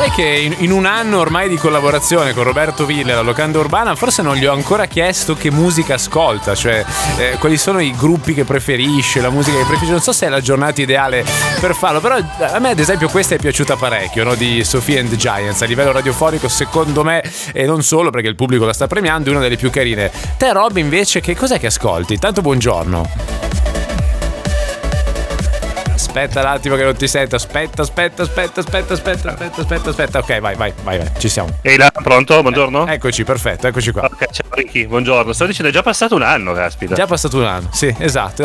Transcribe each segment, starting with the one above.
Sai che in, in, un anno ormai di collaborazione con Roberto Ville alla Locanda Urbana, forse non gli ho ancora chiesto che musica ascolta, cioè eh, quali sono i gruppi che preferisce, la musica che preferisce. Non so se è la giornata ideale per farlo, però a me ad esempio questa è piaciuta parecchio, no? di Sophie and the Giants. A livello radiofonico, secondo me, e non solo perché il pubblico la sta premiando, è una delle più carine. Te, Rob, invece, che cos'è che ascolti? Tanto buongiorno. Aspetta un attimo che non ti sento. Aspetta, aspetta, aspetta, aspetta, aspetta, aspetta, aspetta, aspetta. Ok, vai, vai, vai, vai. ci siamo. Ehi là, pronto? Buongiorno. Eh, eccoci, perfetto, eccoci qua. Ok, ciao Ricky, buongiorno. Stavo dicendo, è già passato un anno, caspita. Già passato un anno, sì, esatto.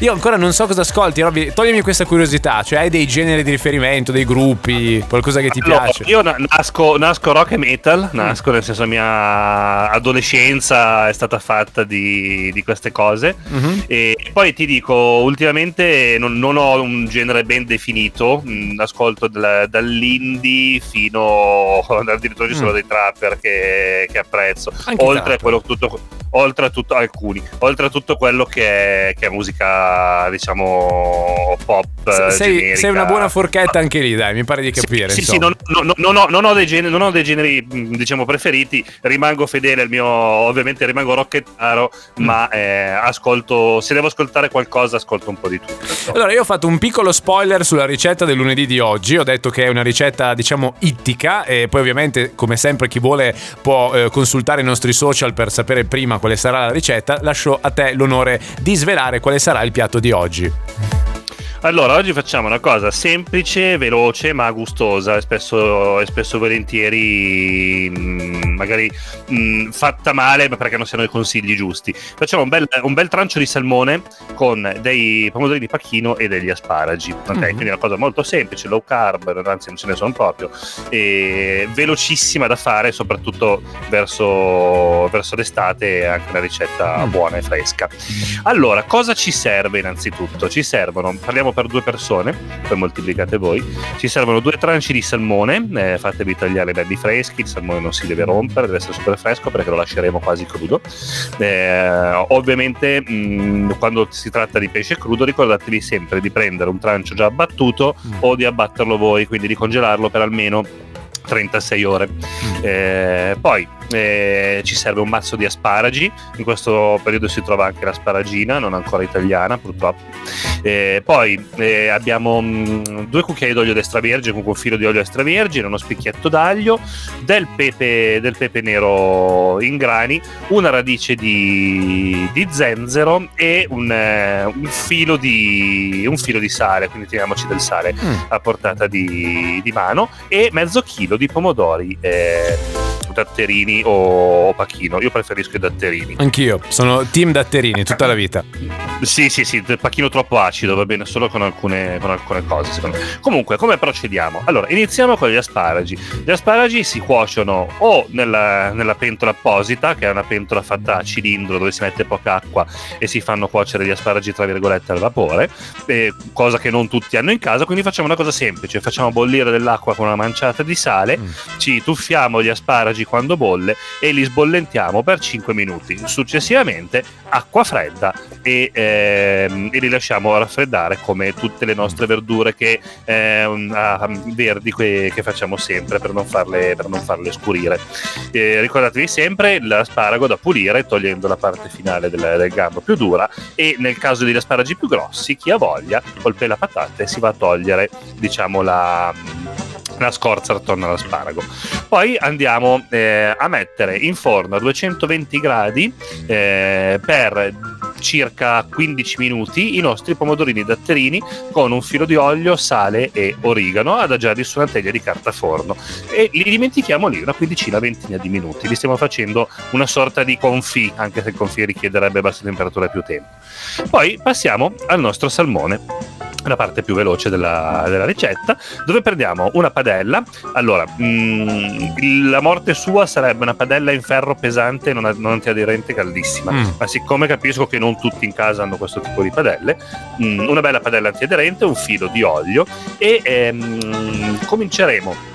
Io ancora non so cosa ascolti, Robby. Toglimi questa curiosità. Cioè, hai dei generi di riferimento, dei gruppi, qualcosa che ti allora, piace? Io nasco, nasco rock e metal, nasco nel senso la mia adolescenza è stata fatta di, di queste cose. Mm-hmm. E poi ti dico, ultimamente non, non ho un genere ben definito, mh, mm, ascolto dal, dall'indie fino addirittura ci sono mm. dei trapper che, che apprezzo, Anche oltre a quello tutto oltre a tutto alcuni, oltre a tutto quello che è, che è musica, diciamo, pop. Sei, sei, una buona forchetta anche lì, dai, mi pare di capire. Sì, sì, sì non, non, non, ho, non, ho generi, non, ho, dei generi, diciamo, preferiti, rimango fedele al mio, ovviamente rimango rockettaro, mm. ma eh, ascolto, se devo ascoltare qualcosa, ascolto un po' di tutto. Allora, io ho fatto un piccolo spoiler sulla ricetta del lunedì di oggi, ho detto che è una ricetta, diciamo, ittica e poi ovviamente, come sempre, chi vuole può eh, consultare i nostri social per sapere prima quale sarà la ricetta, lascio a te l'onore di svelare quale sarà il piatto di oggi. Allora, oggi facciamo una cosa semplice, veloce, ma gustosa e spesso, e spesso volentieri mh, mm, magari mh, mm, fatta male perché non siano i consigli giusti. Facciamo un bel, un bel trancio di salmone con dei pomodori di pacchino e degli asparagi. Ok, mm-hmm. quindi una cosa molto semplice, low carb, anzi non ce ne sono proprio, e velocissima da fare, soprattutto verso, verso l'estate, è anche una ricetta mm. buona e fresca. Allora, cosa ci serve innanzitutto? Ci servono, parliamo per due persone, poi moltiplicate voi. Ci servono due tranci di salmone, eh, fatevi tagliare belli freschi, il salmone non si deve rompere, deve essere super fresco perché lo lasceremo quasi crudo. Eh, ovviamente mh, mm, quando si tratta di pesce crudo ricordatevi sempre di prendere un trancio già abbattuto mm. o di abbatterlo voi, quindi di congelarlo per almeno 36 ore. Mm. Eh, poi eh, ci serve un mazzo di asparagi, in questo periodo si trova anche l'asparagina, non ancora italiana purtroppo. Eh, poi eh, abbiamo mh, mm, due cucchiai d'olio d'extravergine con un filo di olio extravergine, uno spicchietto d'aglio, del pepe, del pepe nero in grani, una radice di, di zenzero e un, eh, un, filo di, un, filo di, sale, quindi teniamoci del sale mm. a portata di, di, mano, e mezzo chilo di pomodori eh, datterini o pacchino. Io preferisco i datterini. Anch'io, sono team datterini tutta la vita. Sì, sì, sì, il pacchino troppo acido va bene solo con alcune, con alcune cose, secondo me. Comunque, come procediamo? Allora, iniziamo con gli asparagi. Gli asparagi si cuociono o nella, nella pentola apposita, che è una pentola fatta a cilindro dove si mette poca acqua e si fanno cuocere gli asparagi, tra virgolette, al vapore, eh, cosa che non tutti hanno in casa, quindi facciamo una cosa semplice, facciamo bollire dell'acqua con una manciata di sale, mm. ci tuffiamo gli asparagi quando bolle e li sbollentiamo per 5 minuti. Successivamente acqua fredda e, ehm, e li lasciamo raffreddare come tutte le nostre verdure che, ehm, ah, verdi che, che, facciamo sempre per non farle, per non farle scurire. Eh, ricordatevi sempre l'asparago da pulire togliendo la parte finale del, del gambo più dura e nel caso degli asparagi più grossi chi ha voglia col pela patate si va a togliere diciamo la una scorza attorno all'asparago. Poi andiamo eh, a mettere in forno a 220 gradi eh, per circa 15 minuti i nostri pomodorini datterini con un filo di olio, sale e origano adagiati su una teglia di carta forno e li dimentichiamo lì una quindicina, ventina di minuti. Li stiamo facendo una sorta di confì, anche se il confì richiederebbe bassa temperatura e più tempo. Poi passiamo al nostro salmone la parte più veloce della, della, ricetta, dove prendiamo una padella. Allora, mh, mm, la morte sua sarebbe una padella in ferro pesante, non, non antiaderente, caldissima. Mm. Ma siccome capisco che non tutti in casa hanno questo tipo di padelle, mh, mm, una bella padella antiaderente, un filo di olio e ehm, cominceremo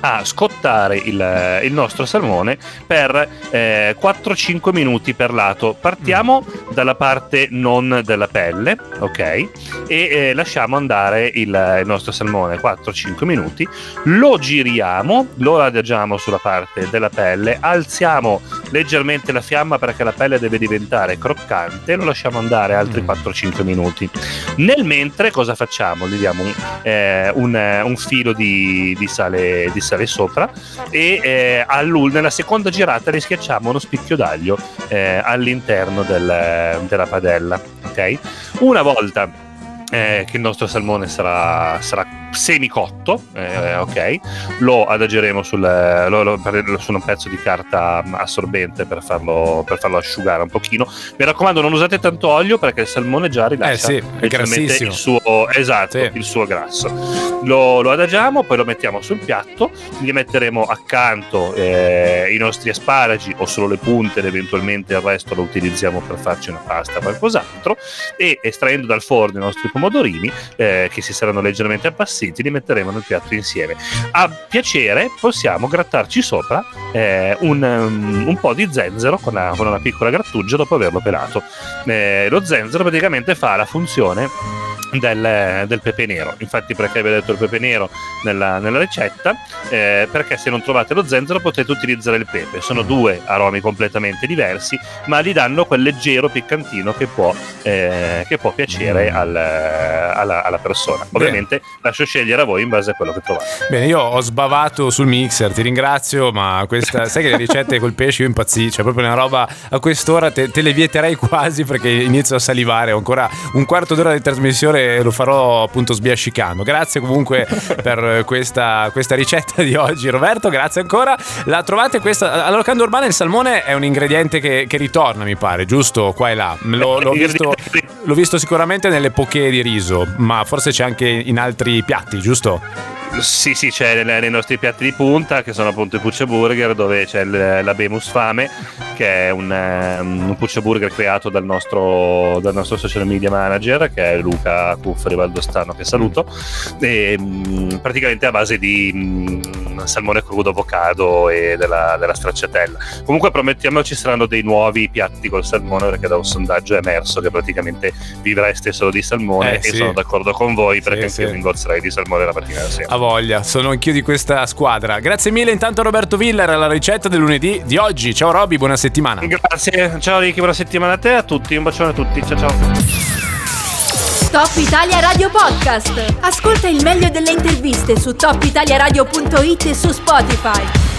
a scottare il, il nostro salmone per eh, 4-5 minuti per lato. Partiamo mm. dalla parte non della pelle, ok? E eh, lasciamo andare il, il nostro salmone 4-5 minuti, lo giriamo, lo adagiamo sulla parte della pelle, alziamo leggermente la fiamma perché la pelle deve diventare croccante, lo lasciamo andare altri 4-5 mm. minuti. Nel mentre cosa facciamo? Gli diamo un, eh, un, un filo di, di, sale, di, sale, sopra e eh, nella seconda girata gli schiacciamo uno spicchio d'aglio eh, all'interno del, della padella. Okay? Una volta eh, che il nostro salmone sarà, sarà semicotto, eh, ok, lo adageremo sul, lo, lo, su un pezzo di carta assorbente per farlo, per farlo, asciugare un pochino. Mi raccomando, non usate tanto olio perché il salmone già rilascia eh sì, il suo, esatto, sì. il suo grasso. Lo, lo, adagiamo, poi lo mettiamo sul piatto, gli metteremo accanto eh, i nostri asparagi o solo le punte ed eventualmente il resto lo utilizziamo per farci una pasta o qualcos'altro e estraendo dal forno i nostri pomodorini eh, che si saranno leggermente appassati siti li metteremo nel piatto insieme. A piacere possiamo grattarci sopra eh, un, um, un, po' di zenzero con una, con una, piccola grattugia dopo averlo pelato. Eh, lo zenzero praticamente fa la funzione del, del, pepe nero. Infatti, perché avevo detto il pepe nero nella, nella ricetta? Eh, perché se non trovate lo zenzero potete utilizzare il pepe. Sono due aromi completamente diversi, ma gli danno quel leggero piccantino che può, eh, che può piacere mm. al, alla, alla, persona. Ovviamente Beh. lascio scegliere a voi in base a quello che trovate. Bene, io ho sbavato sul mixer, ti ringrazio, ma questa, sai che le ricette col pesce io impazzisco, cioè proprio una roba a quest'ora te, te le vieterei quasi perché inizio a salivare, ho ancora un quarto d'ora di trasmissione e lo farò appunto sbiascicando. Grazie comunque per questa, questa, ricetta di oggi, Roberto. Grazie ancora. La trovate questa. Alla locanda urbana il salmone è un ingrediente che, che ritorna, mi pare, giusto? Qua e là. L'ho, l'ho, visto, l'ho visto sicuramente nelle poche di riso, ma forse c'è anche in altri piatti, giusto? Sì, sì, c'è nei nostri piatti di punta che sono appunto i Puccia Burger dove c'è la Bemus Fame che è un, um, un Burger creato dal nostro, dal nostro, social media manager che è Luca Cuffari Valdostano che saluto e um, praticamente a base di um, salmone crudo, avocado e della, della, stracciatella. Comunque promettiamo ci saranno dei nuovi piatti col salmone perché da un sondaggio è emerso che praticamente vivreste solo di salmone eh, e sì. sono d'accordo con voi perché sì, anche io mi ingozzerei di salmone la mattina e sera voglia, sono anch'io di questa squadra. Grazie mille intanto Roberto Viller alla ricetta del lunedì di oggi. Ciao Roby, buona settimana. Grazie, ciao Ricky, buona settimana a te e a tutti. Un bacione a tutti, ciao ciao. Top Italia Radio Podcast. Ascolta il meglio delle interviste su topitaliaradio.it e su Spotify.